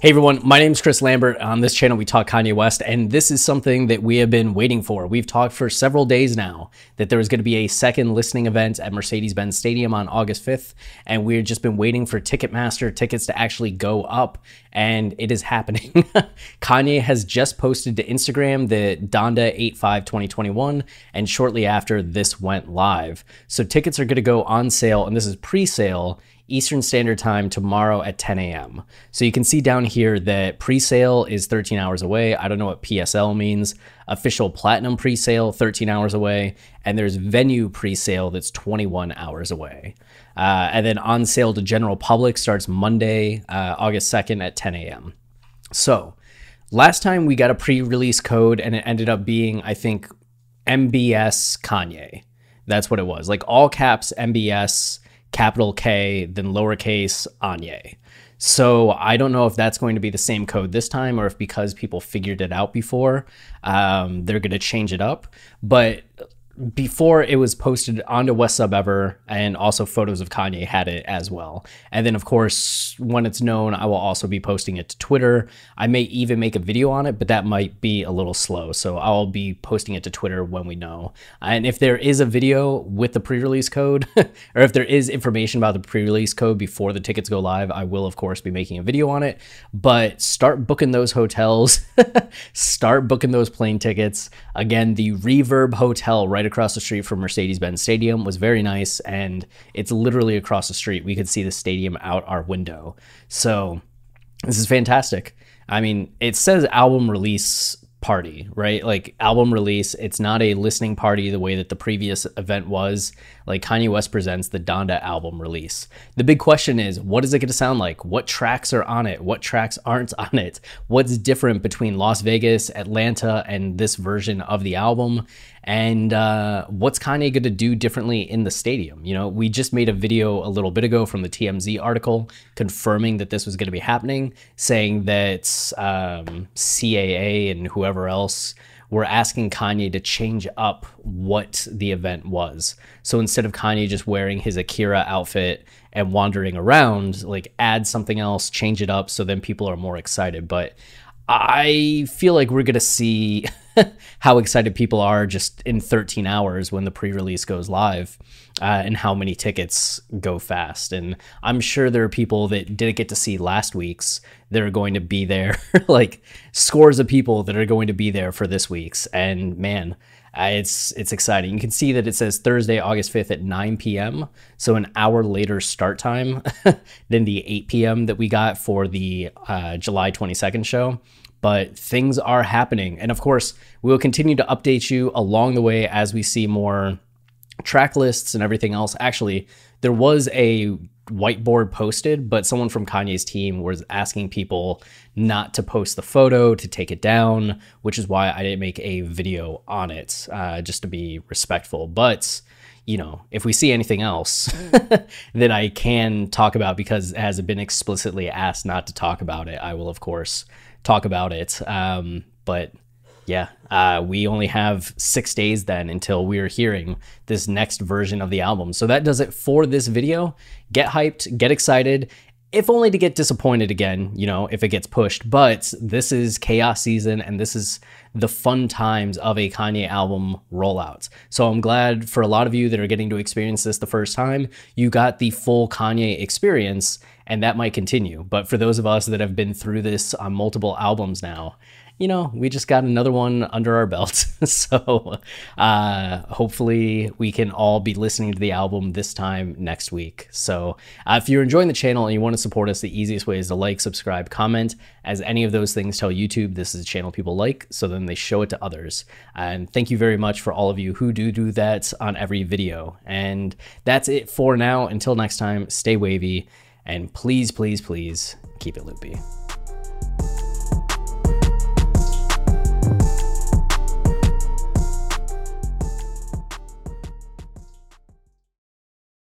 Hey everyone, my name is Chris Lambert. On this channel, we talk Kanye West, and this is something that we have been waiting for. We've talked for several days now that there was going to be a second listening event at Mercedes Benz Stadium on August 5th, and we've just been waiting for Ticketmaster tickets to actually go up, and it is happening. Kanye has just posted to Instagram the Donda 85 2021, and shortly after, this went live. So tickets are going to go on sale, and this is pre sale Eastern Standard Time tomorrow at 10 a.m. So you can see down here that pre-sale is 13 hours away. I don't know what PSL means. Official Platinum pre-sale 13 hours away, and there's venue pre-sale that's 21 hours away. Uh, and then on sale to general public starts Monday, uh, August 2nd at 10 a.m. So last time we got a pre-release code, and it ended up being I think MBS Kanye. That's what it was. Like all caps MBS capital K, then lowercase Anye. So I don't know if that's going to be the same code this time or if because people figured it out before, um, they're going to change it up. But before it was posted onto West Sub Ever, and also photos of Kanye had it as well. And then, of course, when it's known, I will also be posting it to Twitter. I may even make a video on it, but that might be a little slow. So I'll be posting it to Twitter when we know. And if there is a video with the pre release code, or if there is information about the pre release code before the tickets go live, I will, of course, be making a video on it. But start booking those hotels, start booking those plane tickets. Again, the Reverb Hotel right across the street from Mercedes Benz Stadium was very nice, and it's literally across the street. We could see the stadium out our window. So this is fantastic. I mean, it says album release party, right? Like album release, it's not a listening party the way that the previous event was. Like Kanye West presents the Donda album release. The big question is, what is it going to sound like? What tracks are on it? What tracks aren't on it? What's different between Las Vegas, Atlanta, and this version of the album? and uh, what's Kanye going to do differently in the stadium? You know, we just made a video a little bit ago from the TMZ article confirming that this was going to be happening, saying that um, CAA and whoever else were asking Kanye to change up what the event was. So instead of Kanye just wearing his Akira outfit and wandering around, like add something else, change it up so then people are more excited. But I feel like we're going to see how excited people are just in 13 hours when the pre-release goes live uh, and how many tickets go fast and i'm sure there are people that didn't get to see last week's that are going to be there like scores of people that are going to be there for this week's and man uh, it's it's exciting. You can see that it says Thursday, August 5th at 9 p.m. So an hour later start time than the 8 p.m. that we got for the uh, July 22nd show but things are happening. And of course, we will continue to update you along the way as we see more track lists and everything else. Actually, there was a whiteboard posted, but someone from Kanye's team was asking people not to post the photo, to take it down, which is why I didn't make a video on it, uh, just to be respectful. But you know, if we see anything else that I can talk about because it has been explicitly asked not to talk about it, I will, of course, talk about it. Um, but yeah, uh, we only have six days then until we're hearing this next version of the album. So that does it for this video. Get hyped, get excited, if only to get disappointed again, you know, if it gets pushed. But this is chaos season and this is the fun times of a Kanye album rollout. So I'm glad for a lot of you that are getting to experience this the first time, you got the full Kanye experience and that might continue. But for those of us that have been through this on multiple albums now, you know, we just got another one under our belt. so uh, hopefully we can all be listening to the album this time next week. So uh, if you're enjoying the channel and you want to support us, the easiest way is to like, subscribe, comment, as any of those things tell YouTube this is a channel people like, so then they show it to others. And thank you very much for all of you who do do that on every video. And that's it for now. Until next time, stay wavy and please, please, please keep it loopy.